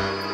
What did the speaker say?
Bye.